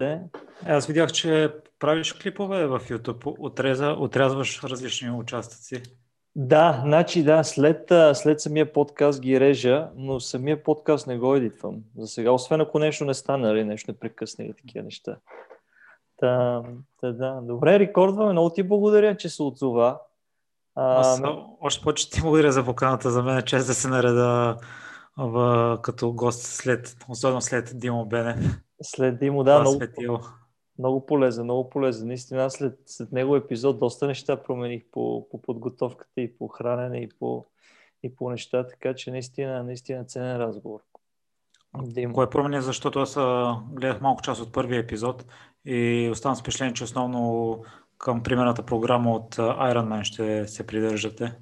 Е, Аз видях, че правиш клипове в YouTube, отреза, отрязваш различни участъци. Да, значи да, след, след самия подкаст ги режа, но самия подкаст не го едитвам. За сега, освен ако нещо не стане, нали, нещо не прекъсне или такива неща. Та, та, да. Добре, рекордваме. Много ти благодаря, че се отзова. А, Аз още повече ти благодаря за поканата. За мен е чест да се нареда в, като гост след, особено след Димо Бене. След Димо, да, много, много полезен, много полезен. Наистина след, след него епизод доста неща промених по, по подготовката и по хранене и по, и по неща, така че наистина, наистина ценен разговор. Димо. Кое промени, защото аз гледах малко част от първия епизод и оставам с впечатление, че основно към примерната програма от Ironman ще се придържате.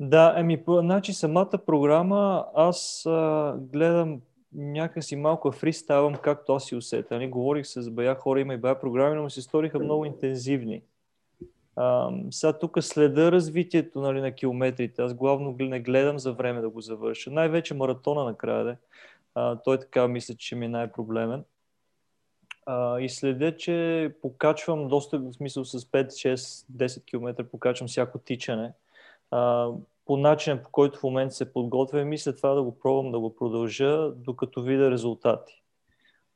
Да, еми, значи самата програма аз а, гледам някакси малко фриставам, както аз си усетя. Нали? Говорих с бая хора, има и бая програми, но ми се сториха много интензивни. А, сега тук следа развитието нали, на километрите. Аз главно не гледам за време да го завърша. Най-вече маратона накрая. Да. А, той така мисля, че ми е най-проблемен. А, и следя, че покачвам доста, в смисъл с 5, 6, 10 км покачвам всяко тичане. По начина, по който в момента се подготвя и мисля това да го пробвам да го продължа, докато видя резултати.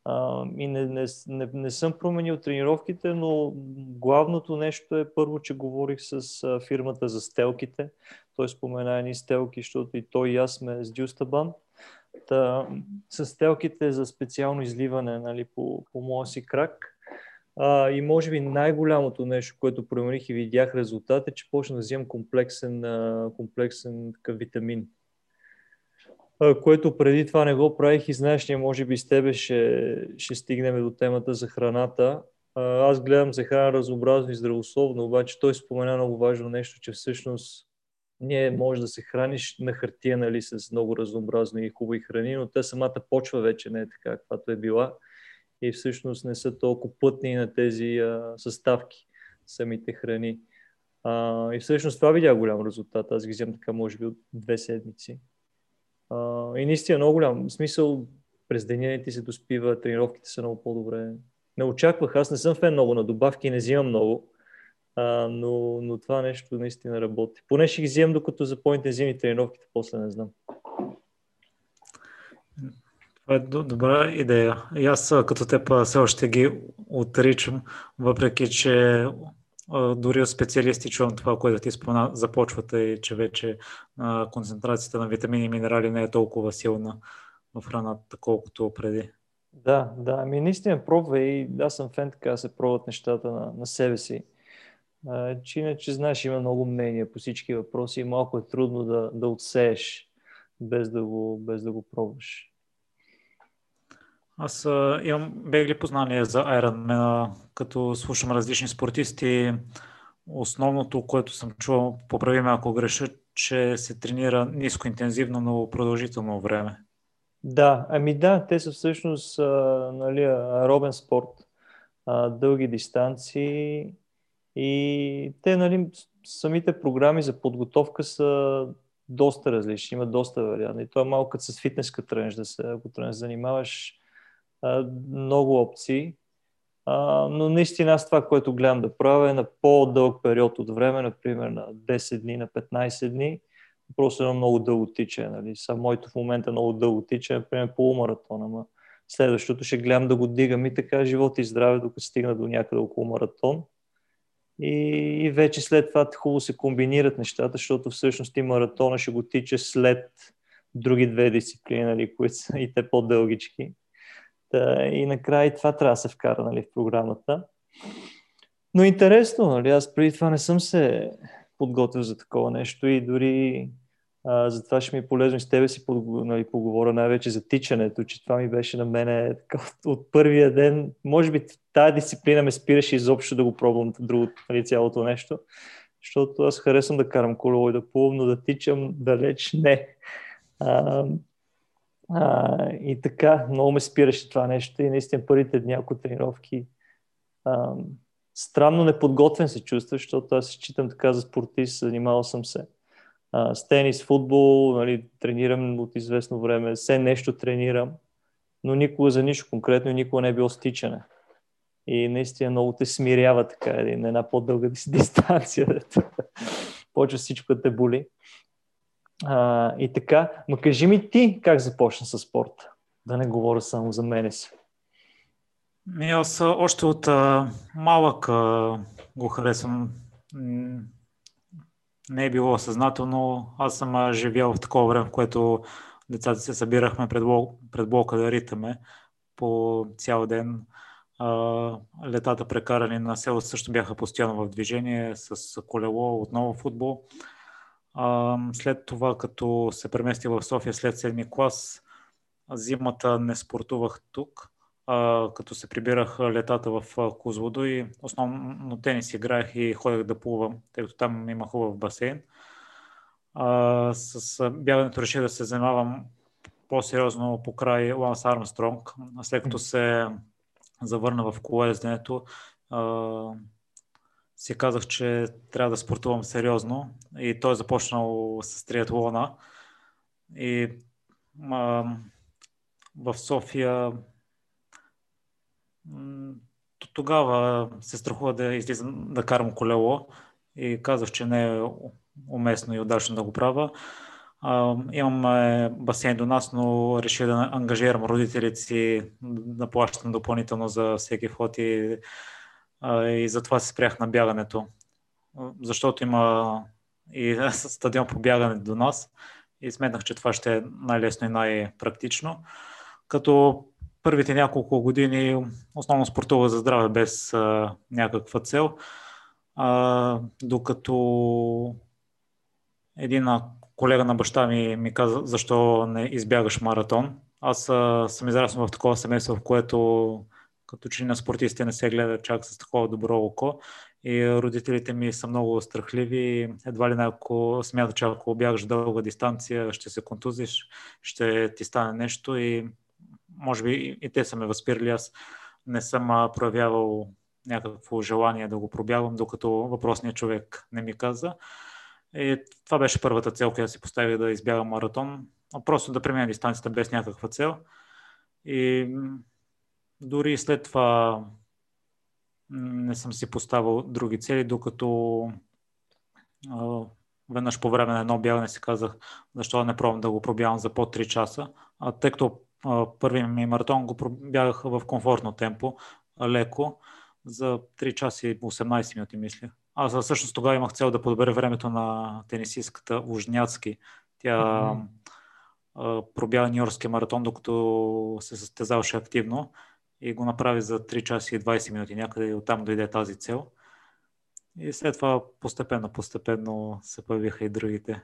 А, и не, не, не, не съм променил тренировките, но главното нещо е първо, че говорих с а, фирмата за стелките. Той спомена едни стелки, защото и той и аз сме с Дюстабан. Та, с стелките за специално изливане нали, по, по моя си крак а, и може би най-голямото нещо, което промених и видях резултат е, че почна да взимам комплексен, а, комплексен такъв витамин. А, което преди това не го правих и знаеш, ние може би с тебе ще, ще стигнем до темата за храната. А, аз гледам се храна разнообразно и здравословно, обаче той спомена много важно нещо, че всъщност ние може да се храниш на хартия, нали, с много разнообразни и хубави храни, но те самата почва вече не е така, каквато е била и всъщност не са толкова плътни на тези а, съставки, самите храни. А, и всъщност това видя голям резултат. Аз ги вземам така, може би, от две седмици. А, и наистина много голям. В смисъл, през деня ти се доспива, тренировките са много по-добре. Не очаквах, аз не съм фен много на добавки, не взимам много, а, но, но това нещо наистина работи. Поне ще ги взимам, докато за по-интензивни тренировките, после не знам. Това е добра идея. И аз като теб все още ги отричам, въпреки че дори специалисти чувам това, което ти спомена за почвата и че вече концентрацията на витамини и минерали не е толкова силна в храната, колкото преди. Да, да, ами наистина пробва и аз съм фен така се пробват нещата на, на себе си. А, че иначе, знаеш, има много мнения по всички въпроси и малко е трудно да, да отсееш без да го, без да го пробваш. Аз а, имам бегли познание за Ironman, като слушам различни спортисти. Основното, което съм чувал, поправи ме ако греша, че се тренира ниско интензивно, но продължително време. Да, ами да, те са всъщност а, нали, аеробен спорт, а, дълги дистанции и те, нали, самите програми за подготовка са доста различни, има доста варианти. Това е малко като с фитнеска тренж, да се, ако тренж занимаваш много опции. Но наистина аз това, което гледам да правя е на по-дълъг период от време, например на 10 дни, на 15 дни, просто едно много дълго тичане. Нали. Само моето в момента много дълго тичане, например полумаратон, ама следващото ще гледам да го дигам и така живот и здраве, докато стигна до някъде около маратон. И, и вече след това хубаво се комбинират нещата, защото всъщност и маратона ще го тича след други две дисциплини, нали, които са и те по-дългички. Та, и накрая това трябва да се вкара нали, в програмата. Но интересно, нали, аз преди това не съм се подготвил за такова нещо и дори а, за това ще ми е полезно и с тебе си нали, поговоря най-вече за тичането, че това ми беше на мене така, от, от първия ден. Може би тази дисциплина ме спираше изобщо да го пробвам друго, нали, цялото нещо, защото аз харесвам да карам колело и да плувам, но да тичам далеч не. А, а, и така, много ме спираше това нещо и наистина първите няколко тренировки а, странно неподготвен се чувства, защото аз се считам така за спортист, занимавал съм се а, с тенис, футбол, нали, тренирам от известно време, все нещо тренирам, но никога за нищо конкретно и никога не е било стичане. и наистина много те смирява така на една по-дълга дистанция. Почва всичко да те боли. А, и така, но кажи ми ти как започна с спорта? Да не говоря само за мене си. Аз още от а, малък а, го харесвам. Не е било съзнателно. Аз съм живял в такова време, в което децата се събирахме пред, блок, пред блока да ритаме по цял ден. А, летата прекарани на село също бяха постоянно в движение с колело, отново футбол. А, след това, като се преместих в София след седми клас, зимата не спортувах тук а, като се прибирах летата в Козлодо и основно тенис играех и ходех да плувам, тъй като там има хубав басейн. А, с бягането реших да се занимавам по-сериозно по край Ланс Армстронг, след като се завърна в колезденето, си казах, че трябва да спортувам сериозно и той е започнал с триатлона и а, в София тогава се страхува да излизам да карам колело и казах, че не е уместно и удачно да го правя. имам басейн до нас, но реших да ангажирам родителите си да плащам допълнително за всеки вход и, и затова се спрях на бягането. Защото има и стадион по бягане до нас и сметнах, че това ще е най-лесно и най-практично. Като първите няколко години основно спортува за здраве без а, някаква цел, а, докато един колега на баща ми ми каза защо не избягаш маратон. Аз а, съм израснал в такова семейство, в което като че на спортистите не се гледа чак с такова добро око и родителите ми са много страхливи. Едва ли ако смята, че ако бягаш дълга дистанция, ще се контузиш, ще ти стане нещо и може би и те са ме възпирали, аз не съм проявявал някакво желание да го пробягвам, докато въпросният човек не ми каза. И това беше първата цел, която си поставих да избягам маратон. Просто да премина дистанцията без някаква цел. И дори след това не съм си поставил други цели, докато веднъж по време на едно бягане си казах, защо не пробвам да го пробявам за по 3 часа. А тъй като първият ми маратон го бягах в комфортно темпо, леко, за 3 часа и 18 минути, мисля. Аз всъщност тогава имах цел да подбера времето на тенисистката Ужняцки. Тя mm-hmm. пробяга Нью-Йоркския маратон, докато се състезаваше активно и го направи за 3 часа и 20 минути. Някъде и оттам дойде тази цел. И след това постепенно, постепенно се появиха и другите.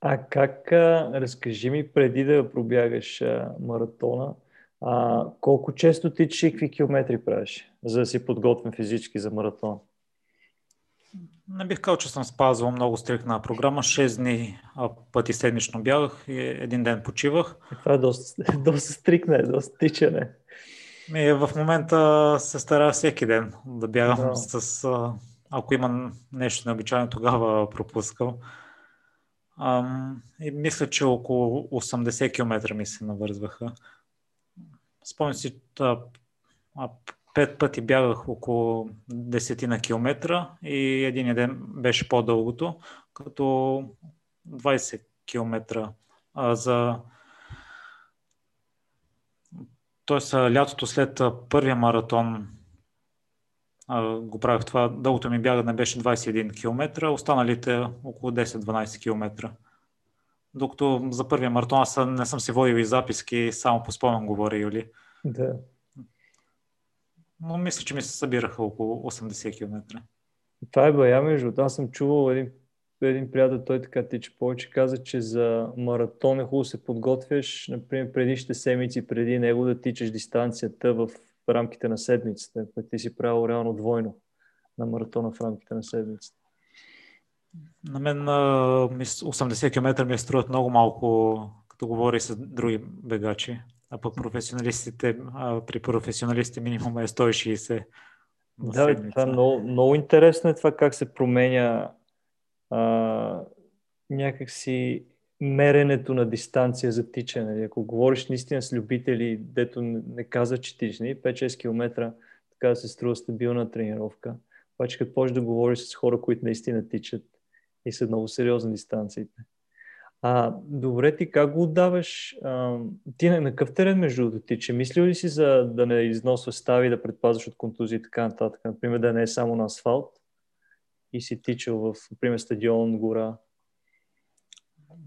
А как, разкажи ми преди да пробягаш а, маратона, а, колко често тичаш и какви километри правиш, за да си подготвен физически за маратон? Не бих казал, че съм спазвал много стрикна програма. 6 дни пъти седмично бягах и един ден почивах. Това е доста, доста стрикна, е доста тичане. Ми, в момента се старая всеки ден да бягам да. с... Ако има нещо необичайно, тогава пропускам. Ам, и мисля, че около 80 км ми се навързваха. Спомням си, пет пъти бягах около 10 на километра и един ден беше по-дългото, като 20 км а, за Тоест, лятото след първия маратон го правих това. Дългото ми бягане беше 21 км, останалите около 10-12 км. Докато за първия маратон аз не съм си водил и записки, само по спомен говоря, Юли. Да. Но мисля, че ми се събираха около 80 км. Това е бая, между аз съм чувал един, един приятел, той така тича повече, каза, че за маратон е хубаво се подготвяш, например, предишните седмици преди него да тичаш дистанцията в рамките на седмицата, пък ти си правил реално двойно на маратона в рамките на седмицата. На мен 80 км ми е струват много малко, като говори с други бегачи. А пък професионалистите, при професионалистите минимум е 160. Да, това е много, много интересно е това как се променя а, някакси меренето на дистанция за тичане. Ако говориш наистина с любители, дето не казва, че тичаш, 5-6 км, така се струва стабилна тренировка. Обаче като почнеш да говориш с хора, които наистина тичат и са много сериозни дистанциите. А, добре, ти как го отдаваш? А, ти на какъв терен между другото тича? Мислил ли си за да не износва стави, да предпазваш от контузии и така нататък? Например, да не е само на асфалт и си тичал в, например, стадион, гора?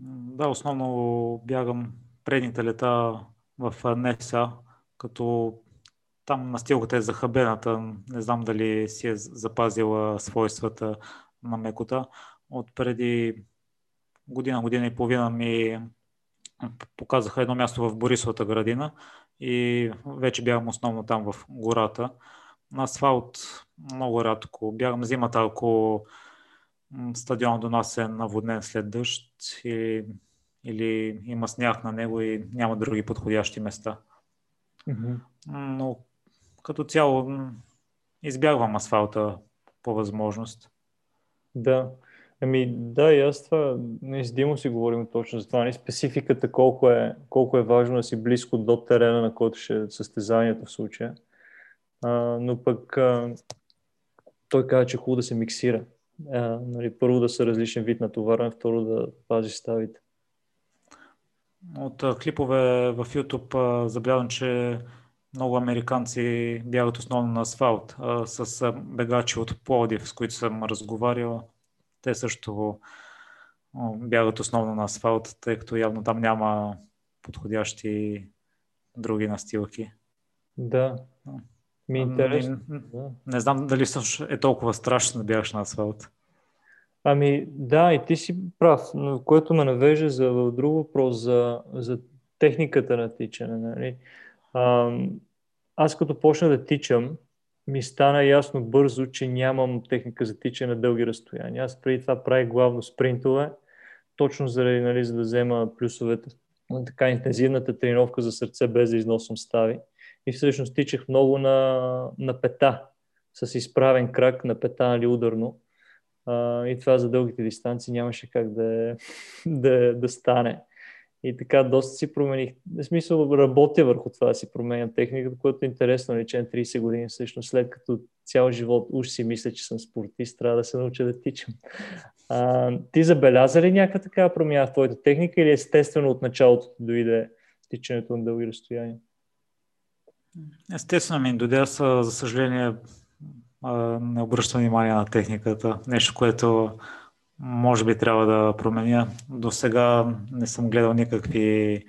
Да, основно бягам предните лета в НЕСА, като там настилката е захабената. Не знам дали си е запазила свойствата на мекота. От преди година, година и половина ми показаха едно място в Борисовата градина и вече бягам основно там в гората. Асфалт много рядко. Бягам зимата, ако стадион до нас е наводнен след дъжд или, или има сняг на него и няма други подходящи места. Mm-hmm. Но като цяло избягвам асфалта по възможност. Да. Ами да, и аз това не с Димо си говорим точно за това. Не нали, спецификата колко е, колко е важно да си близко до терена, на който ще е състезанието в случая. А, но пък а, той каза, че е хубаво да се миксира. А, нали, първо да са различен вид на товарен, второ да пази ставите. От а, клипове в YouTube забелязвам, че много американци бягат основно на асфалт. А, с бегачи от Плодив, с които съм разговарял, те също бягат основно на асфалт, тъй като явно там няма подходящи други настилки. Да. Ми е интересно. Не, да. не знам дали е толкова страшно да бягаш на асфалт. Ами да, и ти си прав, но което ме навежда за друг въпрос, за, за техниката на тичане. Нали? А, аз като почна да тичам, ми стана ясно бързо, че нямам техника за тичане на дълги разстояния. Аз преди това правих главно спринтове, точно заради, нали, за да взема плюсовете така интензивната тренировка за сърце, без да износвам стави. И всъщност тичах много на, на пета, с изправен крак на пета, нали, ударно. А, и това за дългите дистанции нямаше как да, да, да стане. И така доста си промених. В смисъл работя върху това да си променя техниката, което е интересно, нали, че 30 години всъщност след като цял живот уж си мисля, че съм спортист, трябва да се науча да тичам. А, ти забеляза ли някаква такава промяна в твоята техника или естествено от началото дойде тичането на дълги разстояния? Естествено ми аз за съжаление не обръщам внимание на техниката. Нещо, което може би трябва да променя. До сега не съм гледал никакви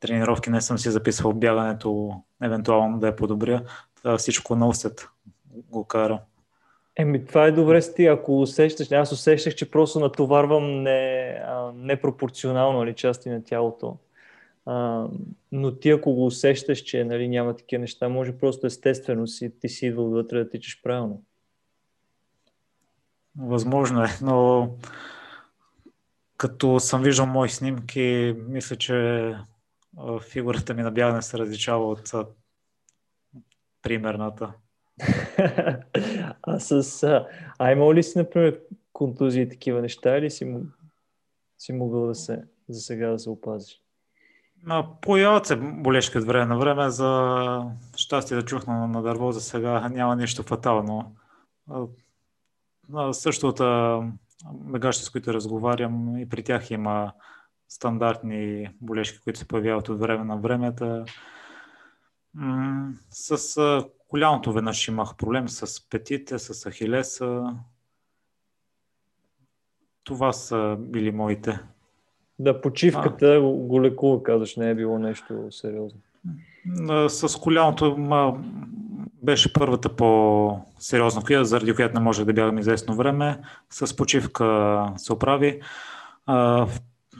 тренировки, не съм си записвал бягането, евентуално да я подобря. Това всичко на усет го кара. Еми, това е добре с ти, ако усещаш, аз усещах, че просто натоварвам не, непропорционално нали, части на тялото. А, но ти ако го усещаш, че нали, няма такива неща, може просто естествено си, ти си идвал вътре да тичаш правилно. Възможно е, но като съм виждал мои снимки, мисля, че фигурата ми на бягане се различава от примерната. а с... А, а имал ли си, например, контузии и такива неща или си, си могъл да се, за сега да се опазиш? Появяват се болешки от време на време. За щастие да чухна на дърво, за сега няма нищо фатално. Същото бегащите, с които разговарям, и при тях има стандартни болешки, които се появяват от време на времето. С коляното веднъж имах проблем с петите, с ахилеса. Това са били моите. Да, почивката а. го лекува, казваш, не е било нещо сериозно. С коляното беше първата по-сериозна коя, заради която не може да бягам известно време. С почивка се оправи.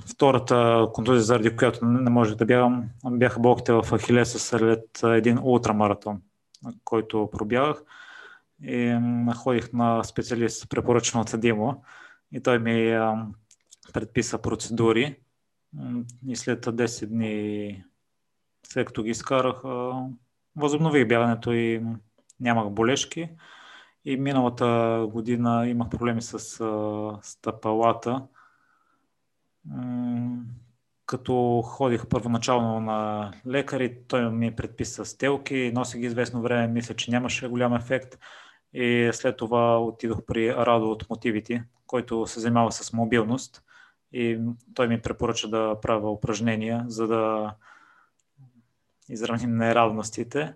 Втората контузия, заради която не можех да бягам, бяха болките в Ахилеса след един ултрамаратон, който пробягах. И ходих на специалист, препоръчен от Димо, и той ми предписа процедури. И след 10 дни, след като ги изкарах, възобнових бягането и нямах болешки. И миналата година имах проблеми с стъпалата, като ходих първоначално на лекари, той ми предписа стелки, носих ги известно време, мисля, че нямаше голям ефект. И след това отидох при Радо от Мотивите, който се занимава с мобилност. И той ми препоръча да правя упражнения, за да изравним неравностите.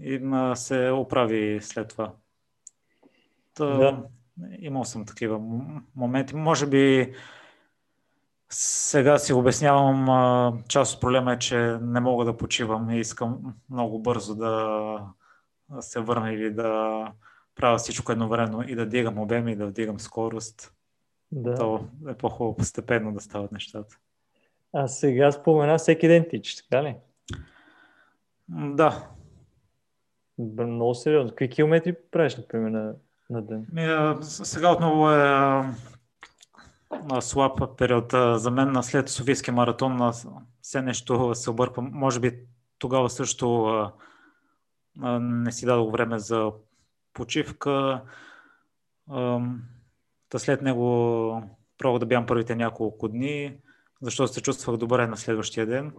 И се оправи след това. Та, да. Имал съм такива моменти. Може би сега си обяснявам, част от проблема е, че не мога да почивам и искам много бързо да се върна или да правя всичко едновременно и да дигам обем и да вдигам скорост. Да. То е по-хубаво постепенно да стават нещата. А сега спомена всеки ден тич, така ли? Да. Много сериозно. Какви километри правиш, например, на, на ден? Ми, сега отново е слаб период. За мен след Софийския маратон все нещо се обърква. Може би тогава също не си дадох време за почивка. Та след него пробвах да бям първите няколко дни, защото се чувствах добре на следващия ден.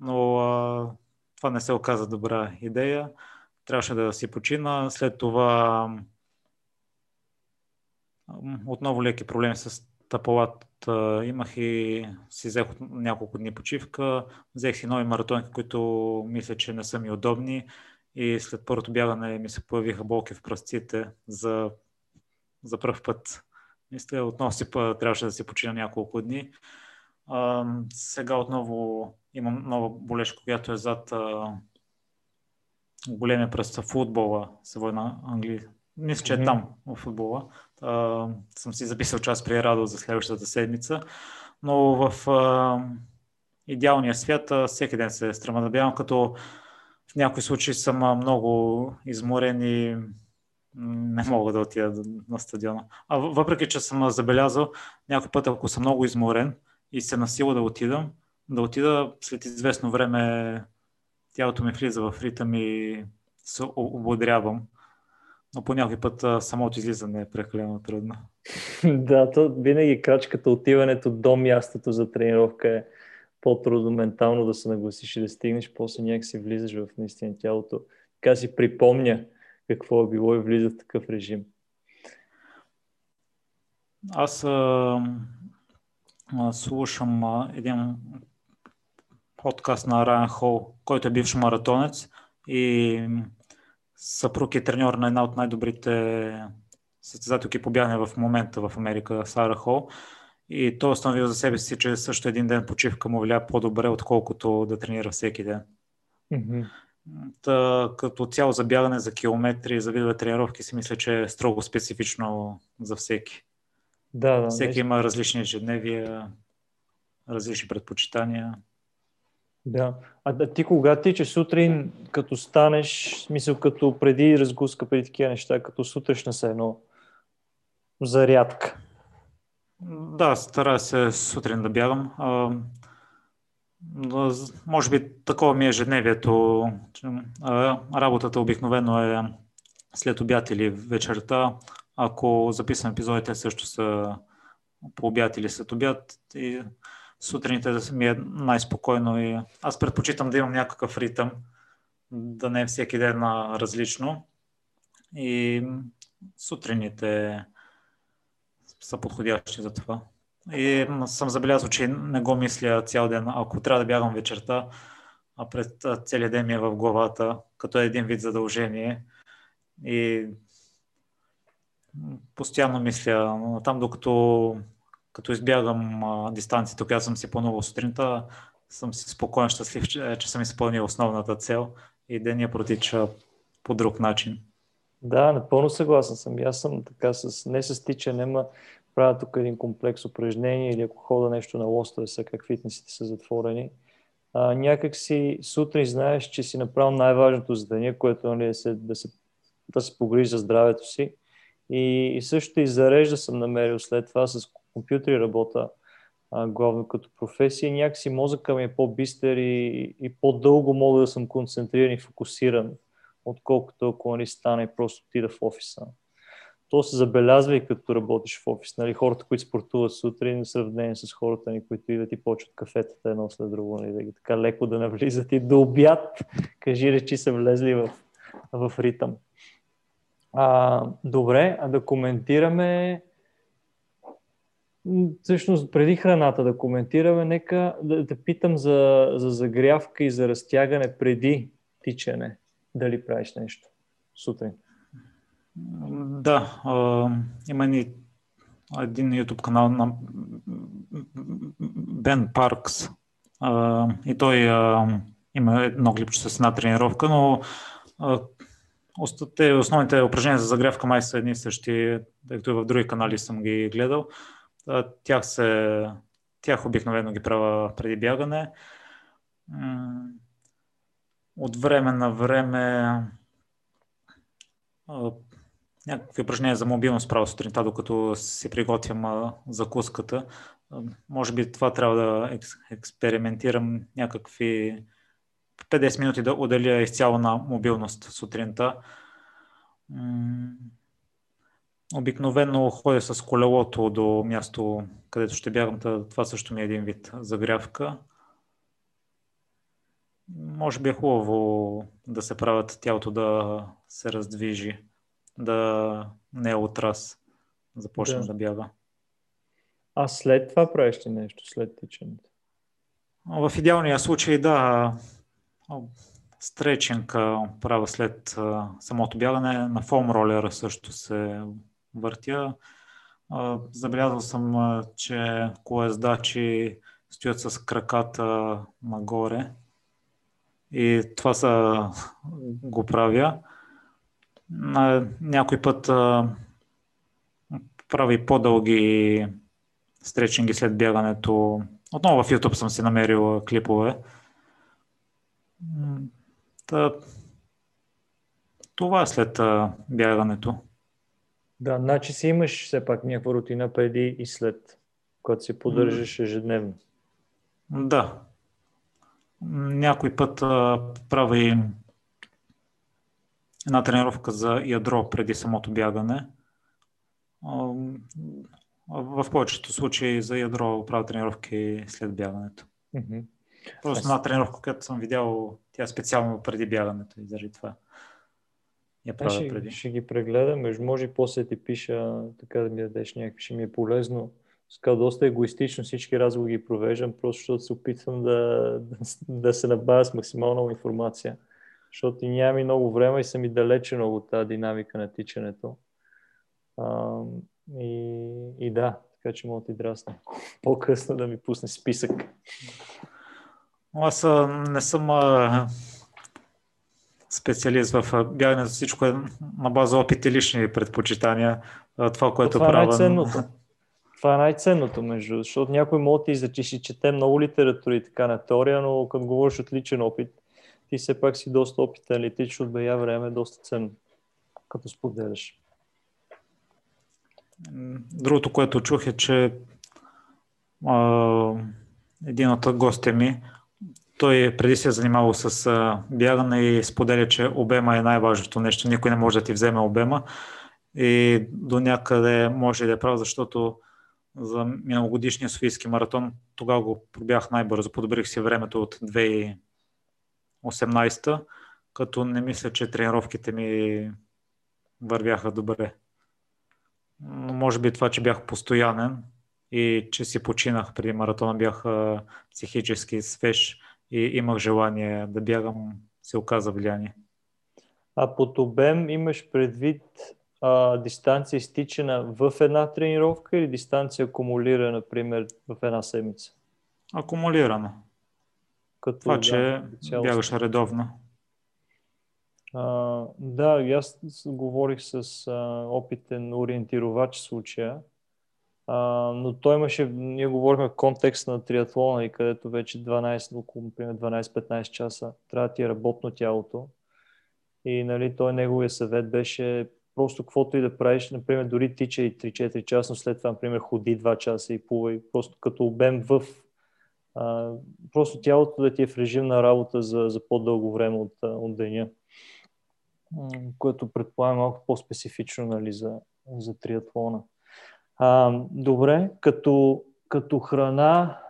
Но а, това не се оказа добра идея. Трябваше да си почина. След това отново леки проблеми с Тапалат имах и си взех няколко дни почивка. Взех си нови маратонки, които мисля, че не са ми удобни. И след първото бягане ми се появиха болки в пръстците за, за първ път. Мисля, отново си трябваше да си почина няколко дни. А, сега отново имам нова болешка, която е зад а, големия пръст в футбола, се води на английски мисля, че е там в футбола. А, съм си записал част при Радо за следващата седмица. Но в а, идеалния свят а, всеки ден се стрема да бягам, като в някои случаи съм много изморен и не мога да отида на стадиона. А въпреки, че съм забелязал, някой път, ако съм много изморен и се насила да отидам, да отида след известно време тялото ми влиза в ритъм и се ободрявам но по някой път самото излизане е прекалено трудно. да, то винаги крачката отиването до мястото за тренировка е по-трудно ментално да се нагласиш и да стигнеш, после някак влизаш в наистина тялото. Така си припомня какво е било и влиза в такъв режим. Аз а, а, слушам а, един подкаст на Райан Хол, който е бивш маратонец и съпруг е треньор на една от най-добрите състезателки по бягане в момента в Америка, Сара Хол. И той установил за себе си, че също един ден почивка му влия по-добре, отколкото да тренира всеки ден. Mm-hmm. Та, като цяло за бягане за километри, за видове тренировки си мисля, че е строго специфично за всеки. Да, да, всеки има различни ежедневия, различни предпочитания. Да. А ти кога ти, че сутрин, като станеш, смисъл като преди разгрузка, преди такива неща, като сутрешна се едно зарядка? Да, стара се сутрин да бягам. Може би такова ми е ежедневието. Работата обикновено е след обяд или вечерта. Ако записвам епизодите, също са по обяд или след обяд. И сутрините да ми е най-спокойно и аз предпочитам да имам някакъв ритъм, да не е всеки ден различно и сутрините са подходящи за това. И съм забелязал, че не го мисля цял ден. Ако трябва да бягам вечерта, а пред целият ден ми е в главата, като е един вид задължение. И постоянно мисля, там докато като избягам дистанцията, която съм си планувал сутринта, съм си спокоен, щастлив, че, че съм изпълнил основната цел и деня протича по друг начин. Да, напълно съгласен съм. Аз съм така с, не с тичане, ма правя тук един комплекс упражнения или ако хода нещо на лостове са, как фитнесите са затворени. А, някак си сутрин знаеш, че си направил най-важното за деня, което нали, е се, да, се, да се погрижи за здравето си. И, и също и зарежда съм намерил след това с компютри работа а, главно като професия. Някакси мозъка ми е по-бистър и, и по-дълго мога да съм концентриран и фокусиран, отколкото ако нали стане и просто отида в офиса. То се забелязва и като работиш в офис. Нали, хората, които спортуват сутрин, в сравнение с хората, ни, които идват и почват кафетата едно след друго, нали, да ги така леко да навлизат и до обяд, кажи речи, са влезли в, в ритъм. А, добре, а да коментираме всъщност преди храната да коментираме, нека да, да питам за, за загрявка и за разтягане преди тичане. Дали правиш нещо сутрин? Да, има ни един YouTube канал на Бен Паркс и той има едно клипче с една тренировка, но те, основните упражнения за загрявка май са едни и същи, тъй като и в други канали съм ги гледал. Тях, се, тях обикновено ги правя преди бягане. От време на време някакви упражнения за мобилност правя сутринта, докато си приготвям закуската. Може би това трябва да експериментирам някакви 50 минути да отделя изцяло на мобилност сутринта. Обикновено ходя с колелото до място, където ще бягам. Това също ми е един вид загрявка. Може би е хубаво да се правят тялото да се раздвижи, да не е отрас, започне да. да бяга. А след това правиш ли нещо, след тичането? В идеалния случай, да, стречинг правя след самото бягане. На фом ролера също се въртя. Забелязал съм, че колездачи стоят с краката нагоре и това са, го правя. На някой път прави по-дълги стречинги след бягането. Отново в YouTube съм си намерил клипове. Та, това е след бягането. Да, значи си имаш все пак някаква рутина преди и след, която си поддържаш ежедневно. Да. Някой път а, прави една тренировка за ядро преди самото бягане. В повечето случаи за ядро правя тренировки след бягането. Mm-hmm. Просто една тренировка, която съм видял, тя е специално преди бягането и заради това я правя ще, преди. Ще ги прегледам, може и после ти пиша, така да ми дадеш някакви, ще ми е полезно. Ска доста егоистично всички разговори ги провеждам, просто защото се опитвам да, да, да се набавя с максимална информация. Защото и нямам и много време и съм и далече много от тази динамика на тичането. А, и, и да, така че мога да ти драсна. По-късно да ми пусне списък. Аз не съм специалист в бягането, всичко е на база опит и лични предпочитания. Това, което това правя. Е най-ценното. Това е най-ценното, между, защото някой може да ти си чете много литература и така на теория, но като говориш от личен опит, ти все пак си доста опитен и тич от бая време доста ценно, като споделяш. Другото, което чух е, че а, един от гостите ми той преди се е занимавал с а, бягане и споделя, че обема е най-важното нещо. Никой не може да ти вземе обема. И до някъде може да е прав, защото за миналогодишния Софийски маратон тогава го пробях най-бързо. Подобрих си времето от 2018, като не мисля, че тренировките ми вървяха добре. Но може би това, че бях постоянен и че си починах преди маратона, бях психически свеж и имах желание да бягам, се оказа влияние. А под обем имаш предвид а, дистанция изтичана в една тренировка или дистанция акумулирана, например, в една седмица? Акумулирана. Като, Това, че да, бягаш редовно. А, да, аз говорих с а, опитен ориентировач случая а, но той имаше, ние говорихме в контекст на триатлона и където вече 12, около 12-15 часа трябва да ти е работно тялото. И нали, той неговия съвет беше просто каквото и да правиш, например, дори тича и 3-4 часа, но след това, например, ходи 2 часа и плувай, просто като обем в просто тялото да ти е в режим на работа за, за по-дълго време от, от деня, което предполага малко по-специфично нали, за, за триатлона. А, добре, като, като храна,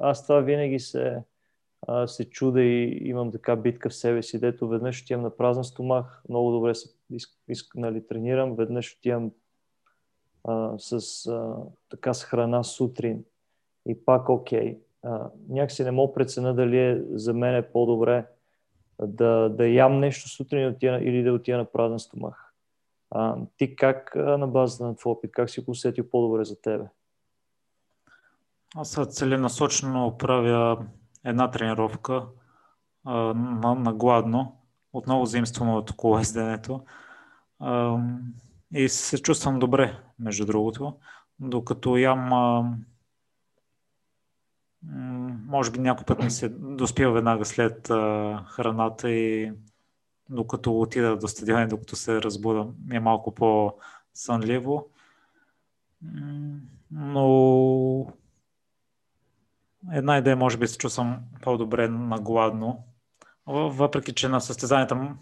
аз това винаги се, се чуда и имам така битка в себе си, дето веднъж отивам на празен стомах, много добре се иск, иск, нали, тренирам, веднъж отивам а, с, а, така с храна сутрин и пак окей. Okay. Някакси не мога прецена дали е за мен е по-добре да, да ям нещо сутрин или да отида на празен стомах. А, ти как на базата на твой опит, как си го усетил по-добре за тебе? Аз целенасочено правя една тренировка а, на, на гладно. Отново заимствам от колезденето. А, и се чувствам добре, между другото. Докато ям а, може би някой път ми се доспива веднага след а, храната и докато отида до стадиона, докато се разбуда, ми е малко по-сънливо. Но една идея може би се чувствам по-добре нагладно. Въпреки, че на състезанията,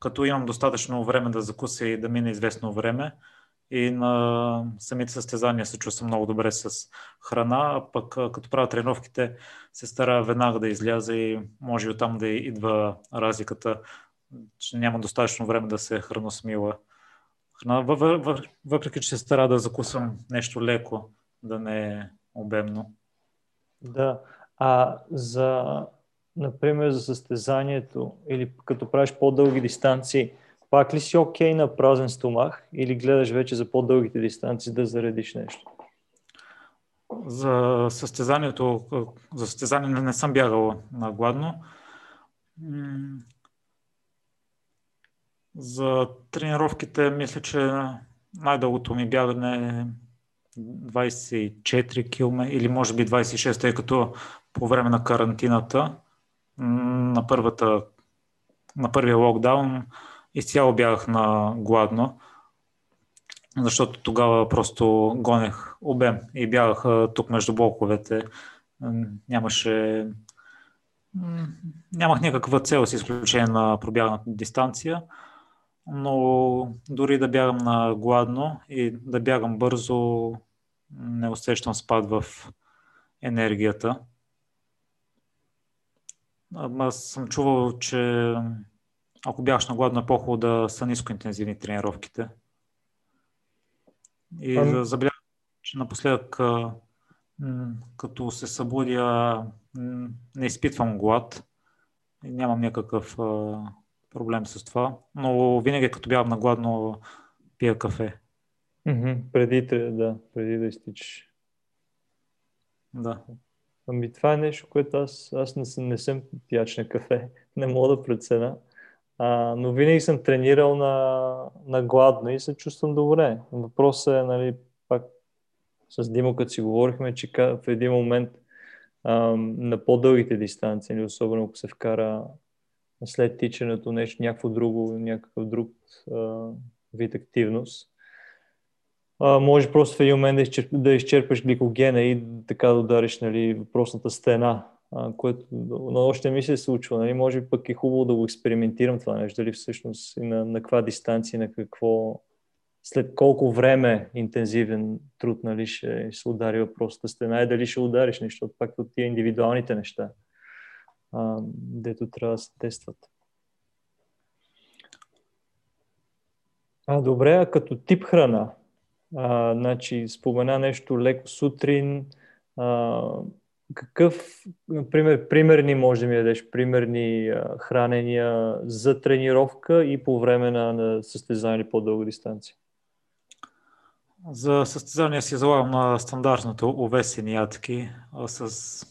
като имам достатъчно време да закуся и да мине известно време, и на самите състезания се чувствам много добре с храна, а пък като правя тренировките се стара веднага да изляза и може и оттам да идва разликата, че няма достатъчно време да се храносмила храна, въпреки че се стара да закусвам нещо леко, да не е обемно. Да, а за, например, за състезанието или като правиш по-дълги дистанции, пак ли си окей okay на празен стомах или гледаш вече за по-дългите дистанции да заредиш нещо? За състезанието, за състезание не съм бягал на гладно. За тренировките мисля, че най-дългото ми бягане е 24 км или може би 26, тъй като по време на карантината на, първата, на първия локдаун изцяло бягах на гладно, защото тогава просто гонех обем и бягах тук между блоковете. Нямаше нямах някаква цел с изключение на пробяганата дистанция, но дори да бягам на гладно и да бягам бързо, не усещам спад в енергията. Аз съм чувал, че ако бягаш на гладно, е по-хубаво да са нискоинтензивни тренировките. И ами... забелязах, че напоследък, като се събудя, не изпитвам глад. Нямам някакъв проблем с това. Но винаги като бягам на гладно, пия кафе. Mm-hmm. Преди, да, преди да изтичаш. Да. Ами това е нещо, което аз, аз не, не съм пияч на кафе. Не мога да прецена. А, но винаги съм тренирал на, на гладно и се чувствам добре. Въпросът е, нали, пак с Димо, като си говорихме, че в един момент а, на по-дългите дистанции, или особено ако се вкара след тичането нещо, някакво друго, някакъв друг а, вид активност, а, може просто в един момент да, да изчерпаш гликогена и така да удариш нали, въпросната стена което но още ми се случва. Нали? Може пък е хубаво да го експериментирам това нещо, дали всъщност и на, на каква дистанция, на какво, след колко време интензивен труд нали, ще, се удари въпросата стена и дали ще удариш нещо, пак от тия индивидуалните неща, а, дето трябва да се тестват. А, добре, а като тип храна, а, значи спомена нещо леко сутрин, а, какъв, например, примерни може да ми дадеш, примерни а, хранения за тренировка и по време на, на състезание по-дълга дистанция? За състезание си залагам на стандартното овесени ядки с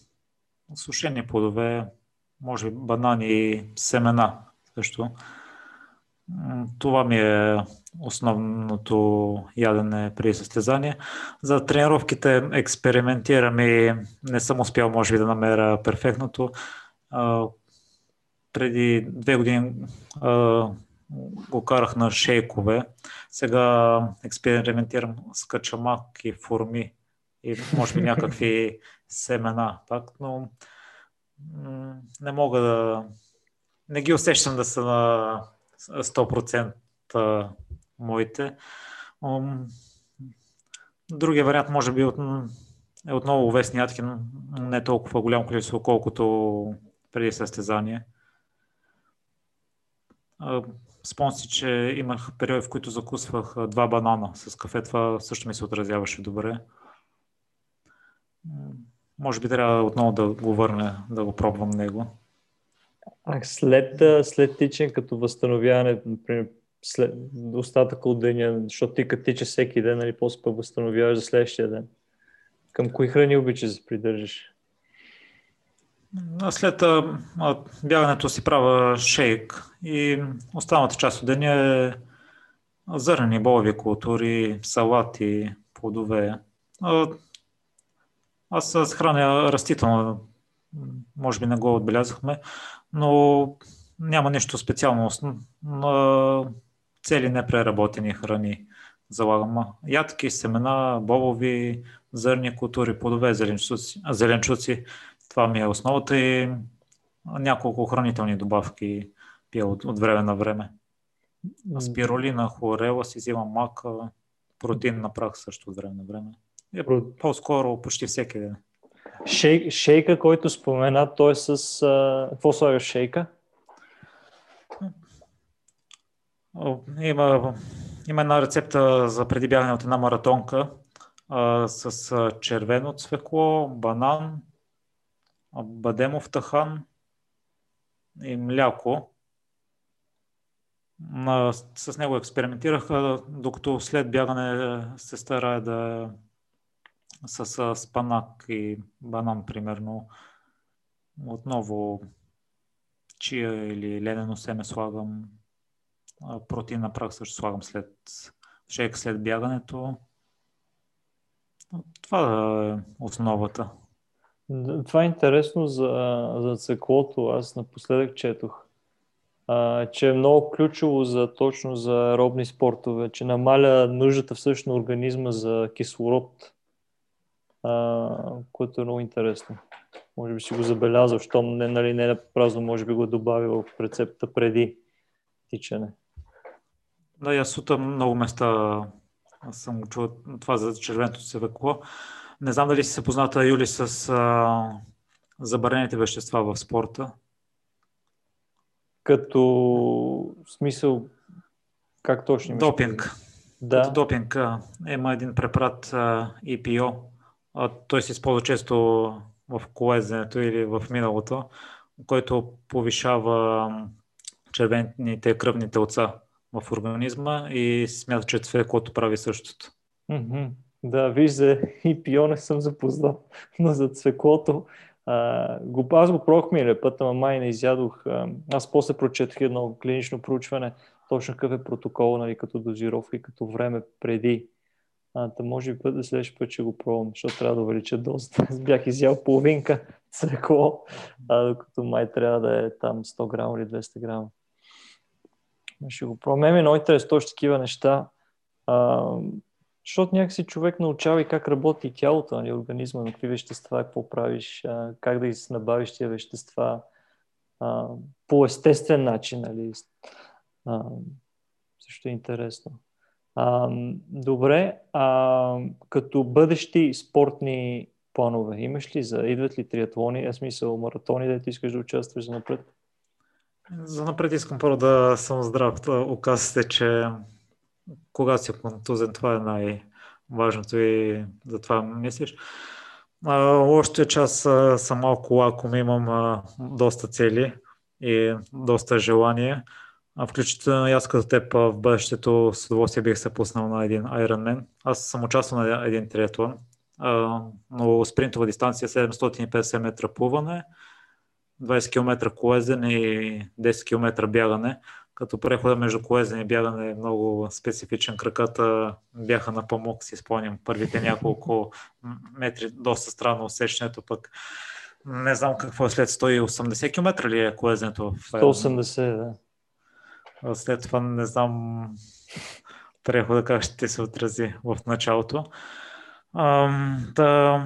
сушени плодове, може би банани и семена също. Това ми е основното ядене при състезание. За тренировките експериментирам и не съм успял, може би, да намеря перфектното. преди две години го карах на шейкове. Сега експериментирам с качамак и форми и може би някакви семена пак, но не мога да... Не ги усещам да са на 100% моите. Другия вариант може би е отново Весни Аткин, не толкова голямо количество, колкото преди състезание. Спомням че имах периоди, в които закусвах два банана с кафе. Това също ми се отразяваше добре. Може би трябва отново да го върна, да го пробвам него. А след, след тичане, като възстановяване, например, след остатъка от деня, защото ти като тича всеки ден, нали, после пък възстановяваш за следващия ден. Към кои храни обичаш да се придържаш? След а, бягането си правя шейк и останалата част от деня е зърнени болови култури, салати, плодове. А, аз храня растително, може би не го отбелязахме, но няма нищо специално. Цели непреработени храни залагам. Ядки, семена, бобови, зърни култури, плодове, зеленчуци, зеленчуци. Това ми е основата и няколко хранителни добавки пия от, от време на време. Спиролина, хлорела си взимам мака, протеин на прах също от време на време. Е, по-скоро почти всеки ден. Шейк, шейка, който спомена, той е с... А, какво слагаш шейка? Има, има една рецепта за преди бягане от една маратонка а, с червено цвекло, банан, бадемов тахан и мляко. А, с него експериментирах, докато след бягане се старая да с спанак и банан, примерно. Отново чия или ледено семе слагам. Протеин прах също слагам след шейк след бягането. Това е основата. Това е интересно за, за циклото. Аз напоследък четох, а, че е много ключово за, точно за робни спортове, че намаля нуждата всъщност организма за кислород а, което е много интересно. Може би си го забелязал, щом не, нали, не е празно, може би го е добавил в рецепта преди тичане. Да, аз от много места съм чул това за червеното свекло. Не знам дали си се позната, Юли, с а, забранените вещества в спорта. Като смисъл, как точно? Допинг. Да. Като допинг. Има един препарат EPO, а, той се използва често в колезенето или в миналото, който повишава червените кръвни телца в организма и смята, че цвеклото прави същото. Mm-hmm. Да, виж за ИПО не съм запознал, но за цвеклото а, го, аз го пробвах миналия път, ама май не изядох. Аз после прочетох едно клинично проучване, точно какъв е протокол, нали, като дозировка и като време преди а, да може би път следващия път ще го пробвам, защото трябва да увелича дозата. Аз бях изял половинка цвекло, а, докато май трябва да е там 100 грама или 200 грама. Ще го пробвам. Ме много интересно точно такива неща, а, защото някакси човек научава и как работи тялото, нали, организма, на какви вещества, какво правиш, а, как да ги набавиш тия вещества а, по естествен начин. Нали. А, също е интересно. А, добре, а, като бъдещи спортни планове, имаш ли за, идват ли триатлони, е смисъл маратони, да ти искаш да участваш за напред? За напред искам първо да съм здрав. Оказва се, че когато си контузен, това е най-важното и за това мислиш. А, още час съм малко лаком, имам а, доста цели и доста желание. Включително и аз като теб в бъдещето с удоволствие бих се пуснал на един Ironman. Аз съм участвал на един триатлон, но спринтова дистанция 750 метра плуване, 20 км колезен и 10 км бягане. Като прехода между колезен и бягане е много специфичен. Краката бяха на памук, си спомням. Първите няколко метри, доста странно усечението, пък не знам какво е след 180 км ли е колезенето? 180, да. След това не знам прехода как ще се отрази в началото. да,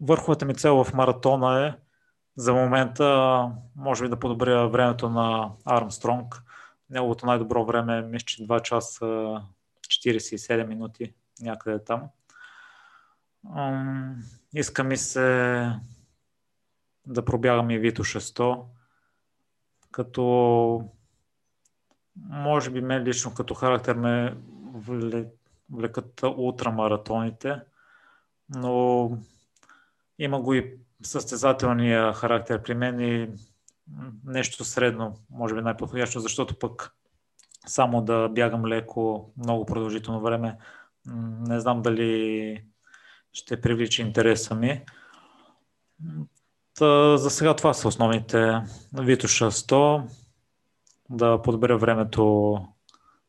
върховата ми цел в маратона е за момента, може би да подобря времето на Армстронг. Неговото най-добро време е, мисля, че 2 часа 47 минути, някъде там. Иска ми се да пробягам и Вито 600, като може би мен лично като характер ме влекат ултрамаратоните, но има го и състезателния характер при мен и нещо средно, може би най-подходящо, защото пък само да бягам леко много продължително време, не знам дали ще привлича интереса ми. Та, за сега това са основните. Витуша 100, да подберя времето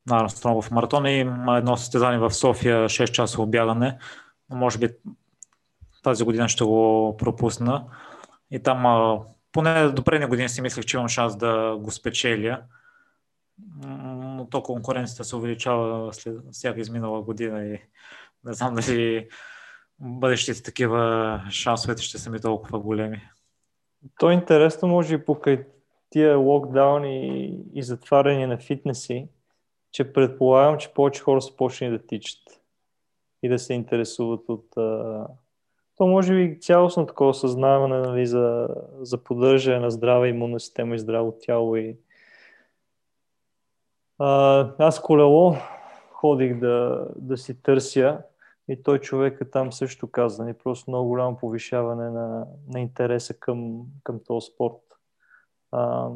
на Армстронг в маратона има едно състезание в София, 6 часово бягане. Може би тази година ще го пропусна. И там, поне до предния години си мислех, че имам шанс да го спечеля. Но то конкуренцията се увеличава след всяка изминала година и не знам дали бъдещите такива шансовете ще са ми толкова големи. То е интересно, може и покрай тия локдауни и затваряне на фитнеси, че предполагам, че повече хора са почнали да тичат и да се интересуват от... А... То може би цялостно такова съзнаване нали, за, за поддържане на здрава имунна система и здраво тяло. И... А, аз колело ходих да, да си търся и той човека там също каза, нали, просто много голямо повишаване на, на интереса към, към този спорт. А,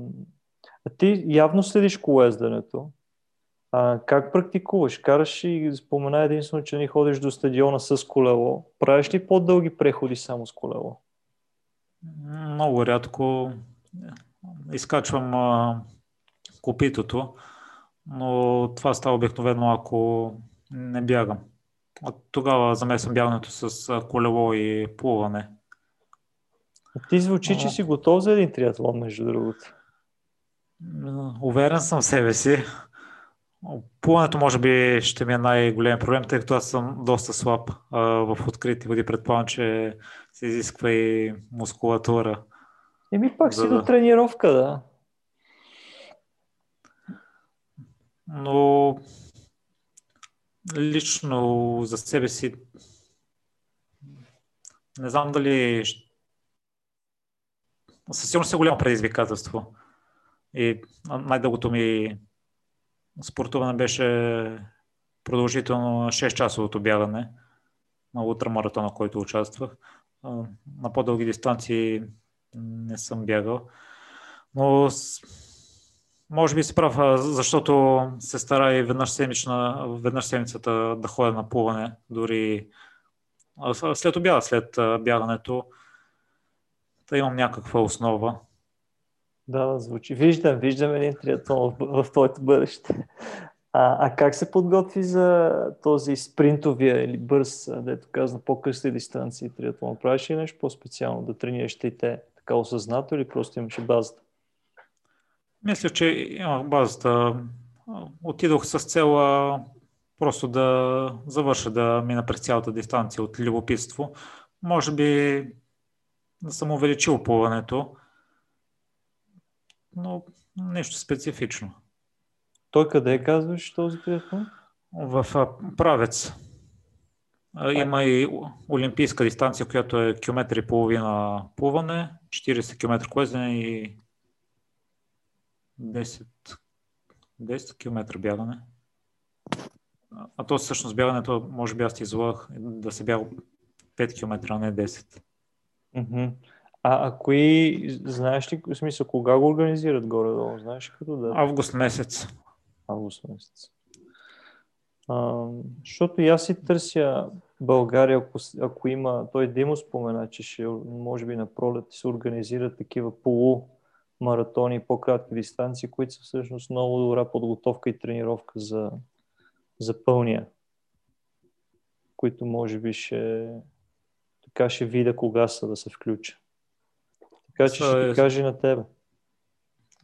ти явно следиш колезденето. А, как практикуваш? Караш и спомена единствено, че не ходиш до стадиона с колело. Правиш ли по-дълги преходи само с колело? Много рядко изкачвам а, копитото, но това става обикновено ако не бягам. От тогава замесвам бягането с колело и плуване. Ти звучи, че си готов за един триатлон, между другото. Уверен съм в себе си. Плуването може би ще ми е най-голем проблем, тъй като аз съм доста слаб а, в открити води. Предполагам, че се изисква и мускулатура. Еми пак си да... до тренировка, да. Но лично за себе си не знам дали със сигурност е голямо предизвикателство. И най-дългото ми спортуване беше продължително 6-часовото бягане на ултрамаратона, който участвах. На по-дълги дистанции не съм бягал. Но може би си прав, защото се стара и веднъж, седмична, веднъж седмицата да ходя на плуване, дори след обяда, след бягането, да имам някаква основа. Да, звучи. Виждам, виждам един триатлон в, в твоето бъдеще. А, а как се подготви за този спринтовия или бърз, дето каза, по-късни дистанции триатлон? Правиш ли нещо по-специално да тренираш и те така осъзнато или просто имаше базата? Мисля, че имах базата. Отидох с цел просто да завърша да мина през цялата дистанция от любопитство. Може би да съм увеличил плуването, но нещо специфично. Той къде казваш този триатлон? В Правец. Има и олимпийска дистанция, която е километър и половина плуване, 40 км клезене и 10, 10 км бягане. А то всъщност бягането, може би аз ти излагах да се бяга 5 км, а не 10. А, а кои, знаеш ли, в смисъл, кога го организират горе-долу? Знаеш като да? Август месец. Август месец. А, защото и аз си търся България, ако, ако има, той Димо спомена, че ще, може би на пролет се организират такива полу маратони и по-кратки дистанции, които са всъщност много добра подготовка и тренировка за, за пълния, които може би ще така ще видя кога са да се включа. Така че ще ти кажа на тебе.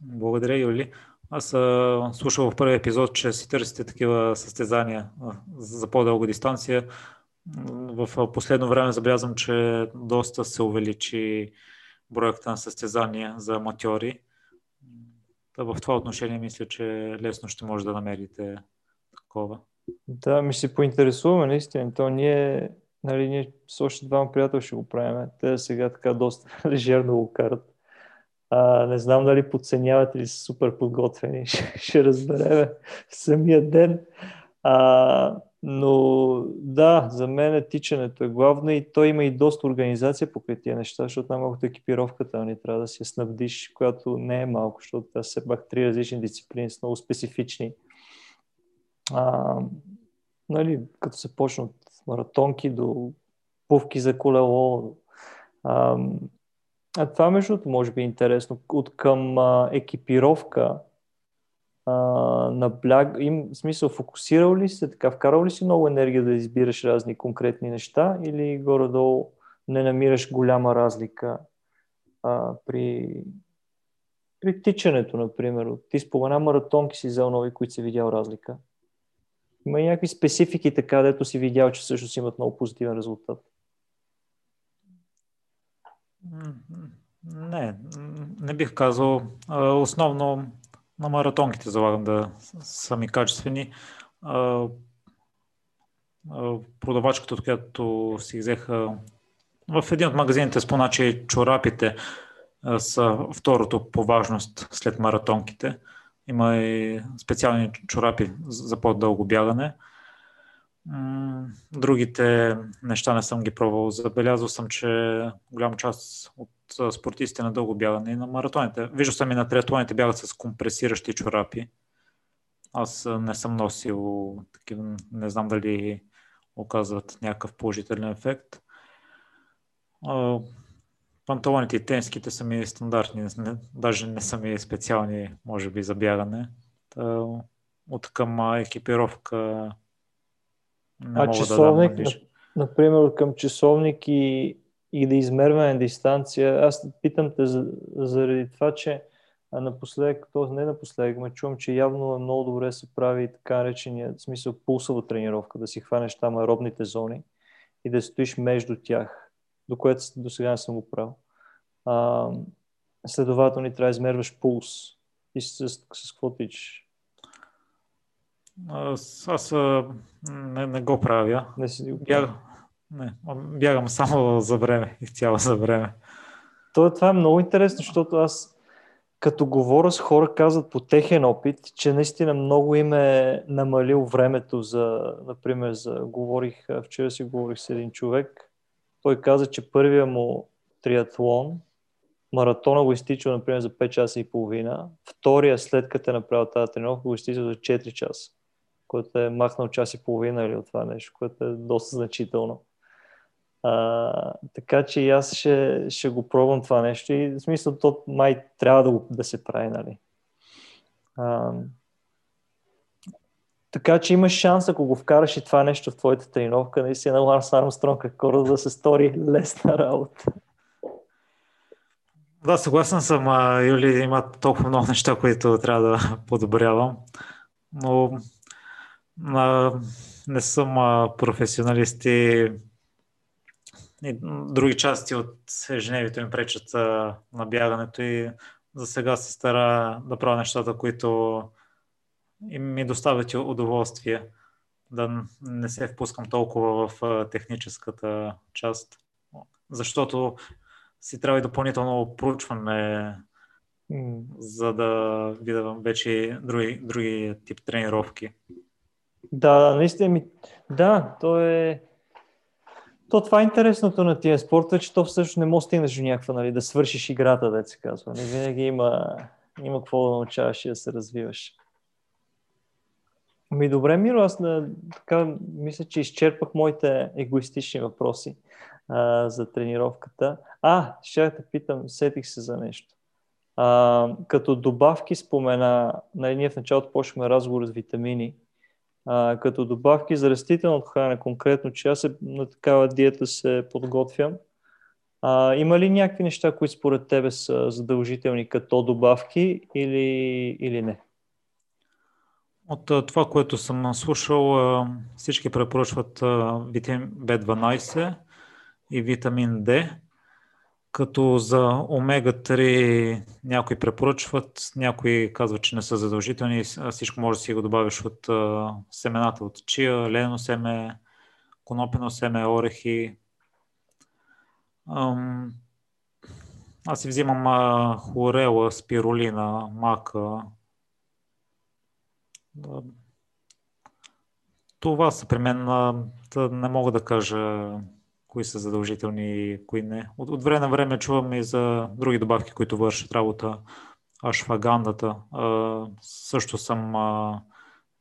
Благодаря, Юли. Аз а, слушал в първи епизод, че си търсите такива състезания за по-дълга дистанция. В последно време забелязвам, че доста се увеличи броята на състезания за аматьори. Та в това отношение мисля, че лесно ще може да намерите такова. Да, ми се поинтересуваме наистина. То ние, нали, ние с още двама приятели ще го правим. Те сега така доста лежерно го карат. А, не знам дали подценявате или са супер подготвени. Ще, ще разберем самия ден. А, но да, за мен тичането е главно и той има и доста организация по тия неща, защото най-малкото екипировката ни нали, трябва да я снабдиш, която не е малко, защото това все пак три различни дисциплини са много специфични. А, нали, като се почне от маратонки до пувки за колело. А, а това между другото може би е интересно. От към а, екипировка набляг, им, смисъл, фокусирал ли се, така, вкарал ли си много енергия да избираш разни конкретни неща или горе-долу не намираш голяма разлика а, при, при тичането, например. Ти спомена маратонки си взел нови, които си видял разлика. Има и някакви специфики така, дето си видял, че всъщност имат много позитивен резултат. Не, не бих казал. Основно на маратонките залагам да са ми качествени. Продавачката, от която си взеха в един от магазините спомена, че чорапите са второто по важност след маратонките. Има и специални чорапи за по-дълго бягане. Другите неща не съм ги пробвал. Забелязал съм, че голяма част от спортистите на дълго бягане и на маратоните. Виждал съм и на триатлоните бягат с компресиращи чорапи. Аз не съм носил такива, не знам дали оказват някакъв положителен ефект. Панталоните и тенските са ми стандартни, даже не са ми специални, може би, за бягане. от към екипировка не а мога часовник, да дам, например, към часовник и и да измерваме дистанция. Аз питам те за, заради това, че напоследък, т.е. не напоследък, ме чувам, че явно много добре се прави така наречения смисъл пулсова тренировка, да си хванеш там аеробните зони и да стоиш между тях, до което до сега не съм го правил. А, следователно трябва да измерваш пулс. И с, с, с, какво тичаш? Аз, аз не, не го правя. Не си го правя. Не, бягам само за време, изцяло за време. То, това е много интересно, защото аз като говоря с хора, казват по техен опит, че наистина много им е намалил времето за, например, за, говорих, вчера си говорих с един човек, той каза, че първия му триатлон, маратона го изтичал, например, за 5 часа и половина, втория след като е направил тази тренировка, го изтичал за 4 часа, което е махнал час и половина или от това нещо, което е доста значително. А, така че и аз ще, ще го пробвам това нещо и в смисъл то май трябва да, го, да се прави, нали? А, така че имаш шанс, ако го вкараш и това нещо в твоята тренировка, наистина Ларс Армстронг, какво да се стори лесна работа. Да, съгласен съм. А, Юли има толкова много неща, които трябва да подобрявам. Но а, не съм а, професионалист и и други части от ежедневието им пречат на бягането и за сега се стара да правя нещата, които им ми доставят удоволствие, да не се впускам толкова в техническата част, защото си трябва и допълнително проучване, за да видя вече други, други тип тренировки. Да, наистина ми. Да, то е то това е интересното на тия спорта, че то всъщност не може да стигнеш до някаква, нали, да свършиш играта, да се казва. Не винаги има, има какво да научаваш и да се развиваш. Ми добре, Миро, аз на, така, мисля, че изчерпах моите егоистични въпроси а, за тренировката. А, ще те питам, сетих се за нещо. А, като добавки спомена, нали, ние в началото почнахме разговор с витамини а, като добавки за растителното хранене, конкретно, че аз на такава диета се подготвям. А, има ли някакви неща, които според тебе са задължителни като добавки или, или не? От това, което съм слушал, всички препоръчват витамин B12 и витамин D, Като за омега-3 някои препоръчват, някои казват, че не са задължителни. Всичко може да си го добавиш от семената от чия, лено семе, конопено семе, орехи. Аз си взимам хлорела, спирулина, мака. Това са при мен. Не мога да кажа кои са задължителни и кои не. От, от време на време чувам и за други добавки, които вършат работа. Ашфагандата. също съм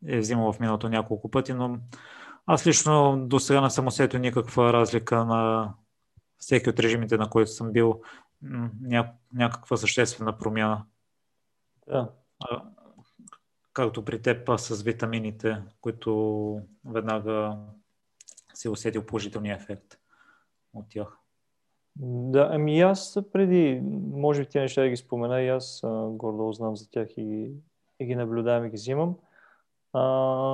е взимал в миналото няколко пъти, но аз лично до сега не съм усетил никаква разлика на всеки от режимите, на който съм бил, ня, някаква съществена промяна. Да. Както при теб с витамините, които веднага си усетил положителния ефект от тях. Да, ами аз преди, може би тези неща да ги спомена и аз гордо знам за тях и, и ги наблюдавам и ги взимам. А,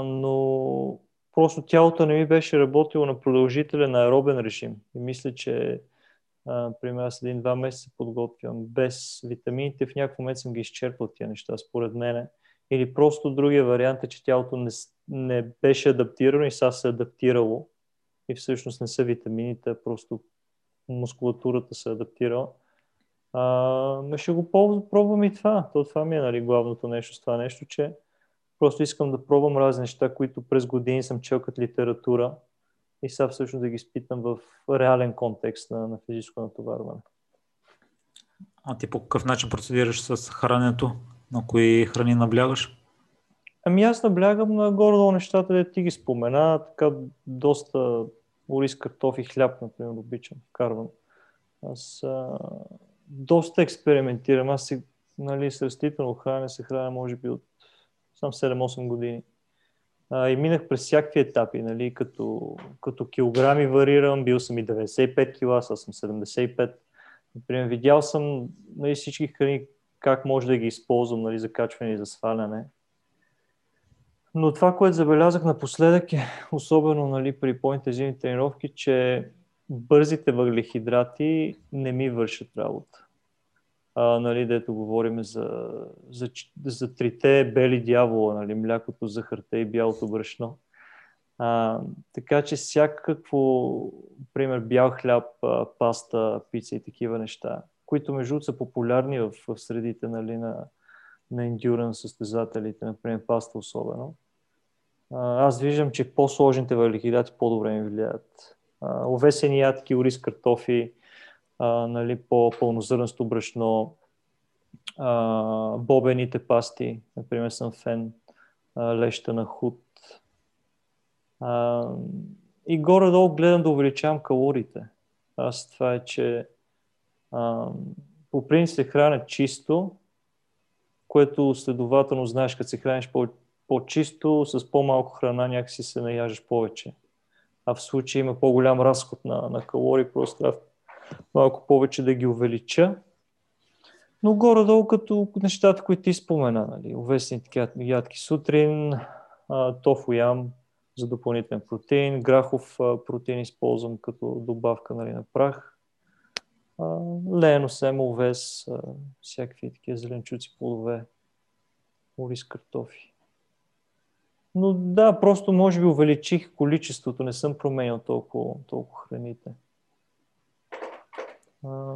но просто тялото не ми беше работило на продължителен аеробен режим. И мисля, че примерно аз един-два месеца подготвям без витамините, в някакъв момент съм ги изчерпал тия неща, според мене. Или просто другия вариант е, че тялото не, не беше адаптирано и сега се е адаптирало. И всъщност не са витамините, а просто мускулатурата се е адаптирала. А, ще го пробвам и това. То това ми е нали, главното нещо с това нещо, че Просто искам да пробвам разни неща, които през години съм чел като литература и сега всъщност да ги изпитам в реален контекст на, на физическо натоварване. А ти по какъв начин процедираш с храненето? На кои храни наблягаш? Ами аз наблягам на горе нещата, да ти ги спомена. Така доста ориз, картоф и хляб, например, обичам, вкарвам. Аз а, доста експериментирам. Аз си, нали, с растително хранене се храня, може би, от съм 7-8 години. А, и минах през всякакви етапи, нали, като, като килограми варирам, бил съм и 95 кила, сега съм 75. Например, видял съм нали, всички храни, как може да ги използвам нали, за качване и за сваляне. Но това, което забелязах напоследък е, особено нали, при по-интензивни тренировки, че бързите въглехидрати не ми вършат работа а, нали, дето говорим за, за, за трите бели дявола, нали, млякото, захарта и бялото брашно. А, така че всякакво, пример, бял хляб, паста, пица и такива неща, които между са популярни в, в средите нали, на, на ендюрен състезателите, например паста особено. Аз виждам, че по-сложните въглехидрати по-добре ми влияят. Овесени ядки, ориз, картофи, а, нали, по-пълнозърнсто брашно, бобените пасти, например съм фен, леща на худ. И горе-долу гледам да увеличавам калориите. Аз това е, че по принцип се храня чисто, което следователно знаеш, като се храниш по- по-чисто, с по-малко храна някакси се наяжеш повече. А в случай има по-голям разход на, на калории, просто трябва малко повече да ги увелича. Но горе-долу като нещата, които ти спомена, нали, такива ядки сутрин, тофу ям за допълнителен протеин, грахов протеин използвам като добавка нали, на прах, лено семо, овес, всякакви такива зеленчуци, плодове, ориз, картофи. Но да, просто може би увеличих количеството, не съм променял толкова, толкова храните. А,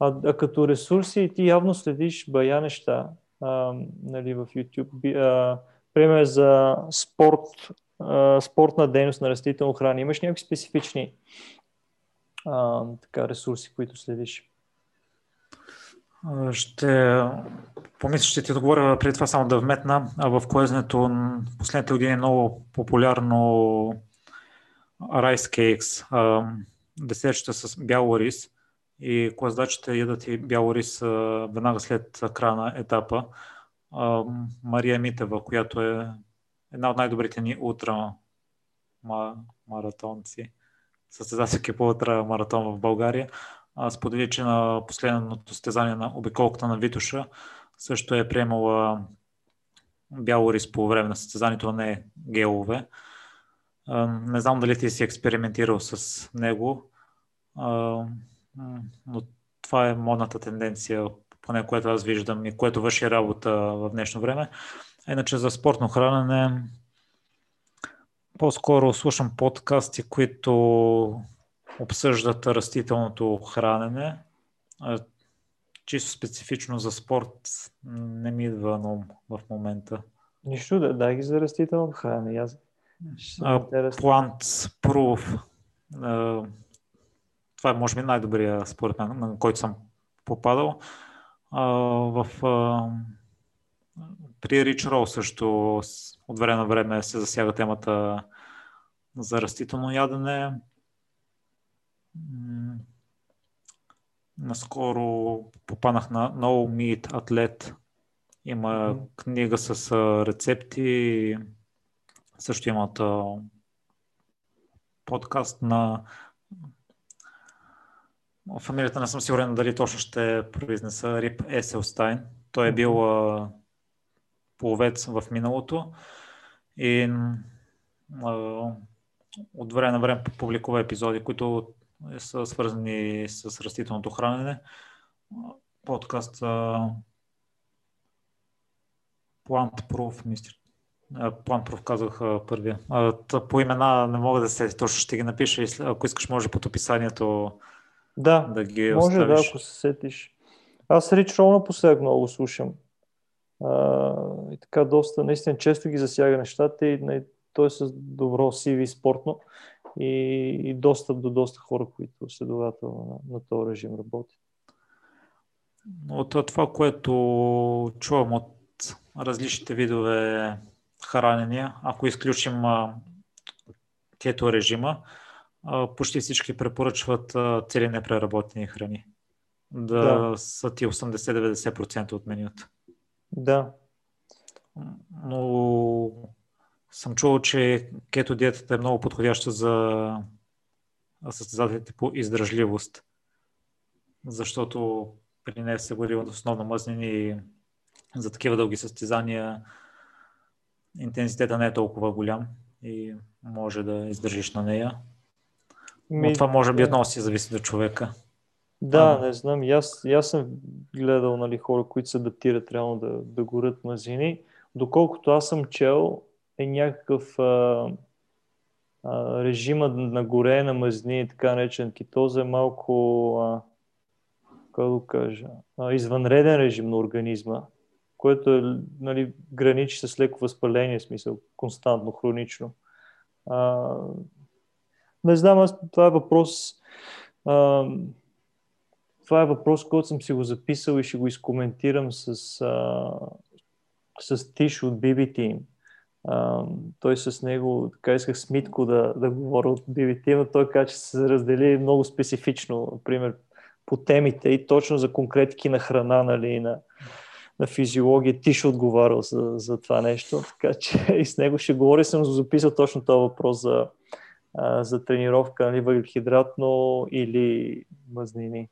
а като ресурси ти явно следиш бая неща а, нали, в YouTube. А, пример за спорт, а, спортна дейност на растително храна. Имаш някакви специфични а, така, ресурси, които следиш? Ще помисля, ще ти отговоря преди това само да вметна. В коезнето последните години е много популярно Rice Cakes десерчета с бял рис и клаздачите ядат и бял рис веднага след края на етапа. Мария Митева, която е една от най-добрите ни утра маратонци, състезателки по утра маратон в България, сподели, че на последното състезание на обиколката на Витуша също е приемала бял рис по време на състезанието, а не гелове. Не знам дали ти си експериментирал с него. но това е модната тенденция, поне което аз виждам и което върши работа в днешно време. Иначе за спортно хранене по-скоро слушам подкасти, които обсъждат растителното хранене. Чисто специфично за спорт не ми идва на ум в момента. Нищо, да, дай ги за растителното хранене. Аз... Plant Proof. Това е, може би, най-добрия според мен, на който съм попадал. В, при Rich Roll също от време на време се засяга темата за растително ядене. Наскоро попаднах на No Meat Athlete. Има mm-hmm. книга с рецепти. Също имат подкаст на фамилията не съм сигурен дали точно ще произнеса Рип Еселстайн. Той е бил половец в миналото и от време на време публикува епизоди, които са свързани с растителното хранене. Подкаст Plant Proof, мисля. Plant Proof казах първия. По имена не мога да се точно ще ги напиша. Ако искаш, може под описанието да, да ги може оставиш. да, ако се сетиш. Аз Рич Рол напоследък много слушам. А, и така доста, наистина често ги засяга нещата и, и той е с добро CV спортно и, и достъп до доста хора, които следователно на, на този режим работят. От това, което чувам от различните видове хранения, ако изключим кето режима, почти всички препоръчват цели непреработени храни. Да, да. са ти 80-90% от менюто. Да. Но съм чувал, че кето диетата е много подходяща за състезателите по издръжливост, защото при нея се говори основно и за такива дълги състезания интензитета не е толкова голям и може да издържиш на нея. Ми, Но това може би отново си зависи до човека. Да, а, не знам. И аз, и аз съм гледал нали, хора, които се адаптират реално да, да горят мазини. Доколкото аз съм чел, е някакъв а, а, режима на горене на мазнини, така наречен кетоза, е малко, а, как да кажа, а, извънреден режим на организма, което е, нали, граничи с леко възпаление, смисъл, константно, хронично. А, не знам, аз, това е въпрос. А, това е въпрос, който съм си го записал и ще го изкоментирам с, а, с Тиш от BB А, той с него, така исках с Митко да, да говоря от BB но той каза, че се раздели много специфично, например, по темите и точно за конкретики на храна, нали, на, на физиология. Ти ще отговарял за, за това нещо, така че и с него ще говоря. Съм записал точно този въпрос за, а, за тренировка, нали, въглехидратно или мазнини.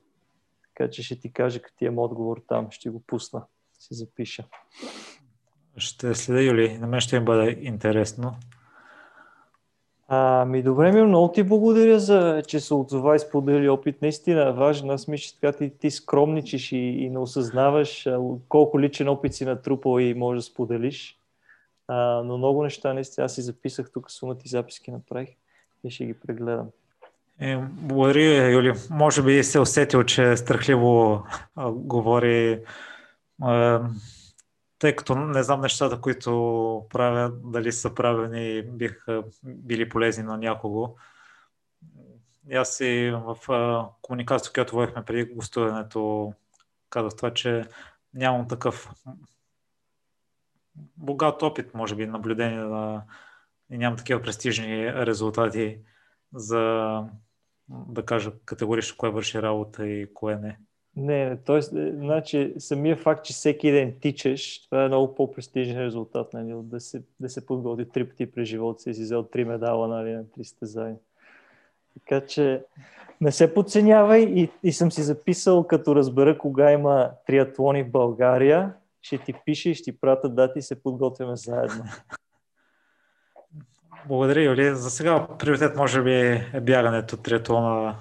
Така че ще ти кажа като имам отговор там, ще го пусна, си запиша. Ще следа, Юли. На мен ще им бъде интересно. Ами добре, ми много ти благодаря за, че се отзова и сподели опит. Наистина важен. Аз мисля, че така ти, ти скромничиш и, и не осъзнаваш колко личен опит си натрупал и може да споделиш. А, но много неща, наистина, аз си записах тук сумата и записки направих и ще ги прегледам. Е, благодаря, Юли. Може би се усетил, че страхливо а, говори, а, тъй като не знам нещата, които правя, дали са правени и биха били полезни на някого. Аз и в комуникацията, която водихме преди гостуването, казах това, че нямам такъв богат опит, може би, наблюдение на и нямам такива престижни резултати за да кажа категорично кое върши работа и кое не. Не, т.е. значи, самия факт, че всеки ден тичаш, това е много по-престижен резултат, нали, да се, да се подготви три пъти през живота си и си взел три медала нали, на три стезания. Така че не се подценявай и, и съм си записал, като разбера кога има триатлони в България, ще ти пише и ще ти пратя дати и се подготвяме заедно. Благодаря, Юли. За сега приоритет може би е бягането, триатлона.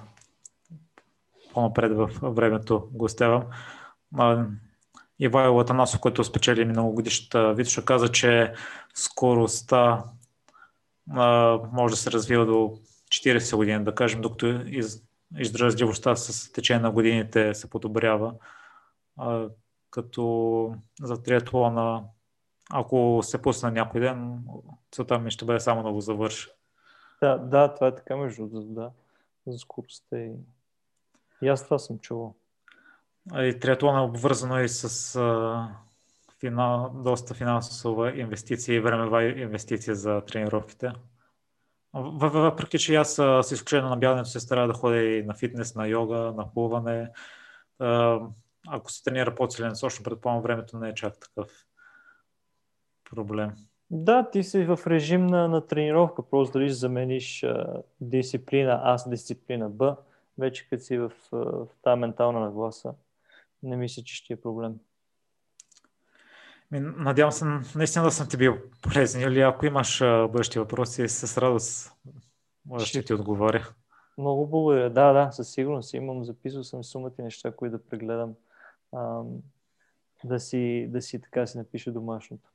по-напред в времето гостявам. Ивайло Атанасов, който спечели миналогодишната Витоша, каза, че скоростта а, може да се развива до 40 години, да кажем, докато из, издръжливостта с течение на годините се подобрява. А, като за триатлона, ако се пусна някой ден, целта ми ще бъде само да го завърша. Да, да, това е така между да, за скоростта и... и аз това съм чувал. И триатлон е обвързано и с а, финал, доста финансова инвестиция и времева инвестиция за тренировките. Въпреки, че аз с изключение на бягането се старая да ходя и на фитнес, на йога, на плуване. Ако се тренира по-целенасочно, предполагам, времето не е чак такъв проблем. Да, ти си в режим на, на тренировка, просто дали замениш а, дисциплина А с дисциплина Б, вече като си в, в тази ментална нагласа, не мисля, че ще е проблем. Надявам се наистина да съм ти бил полезен или ако имаш бъдещи въпроси, с радост може ще ти отговоря. Много благодаря. Да, да, със сигурност имам, записал съм сумата неща, които да прегледам. Ам, да, си, да си така си напиша домашното.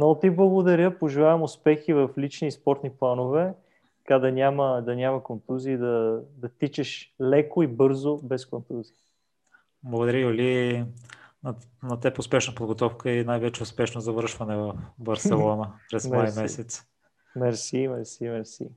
Много ти благодаря. Пожелавам успехи в лични и спортни планове. Така да няма, да няма контузии, да, да тичаш леко и бързо, без контузии. Благодаря, Юли на, на теб успешна подготовка и най-вече успешно завършване в Барселона през май месец. Мерси, мерси, мерси.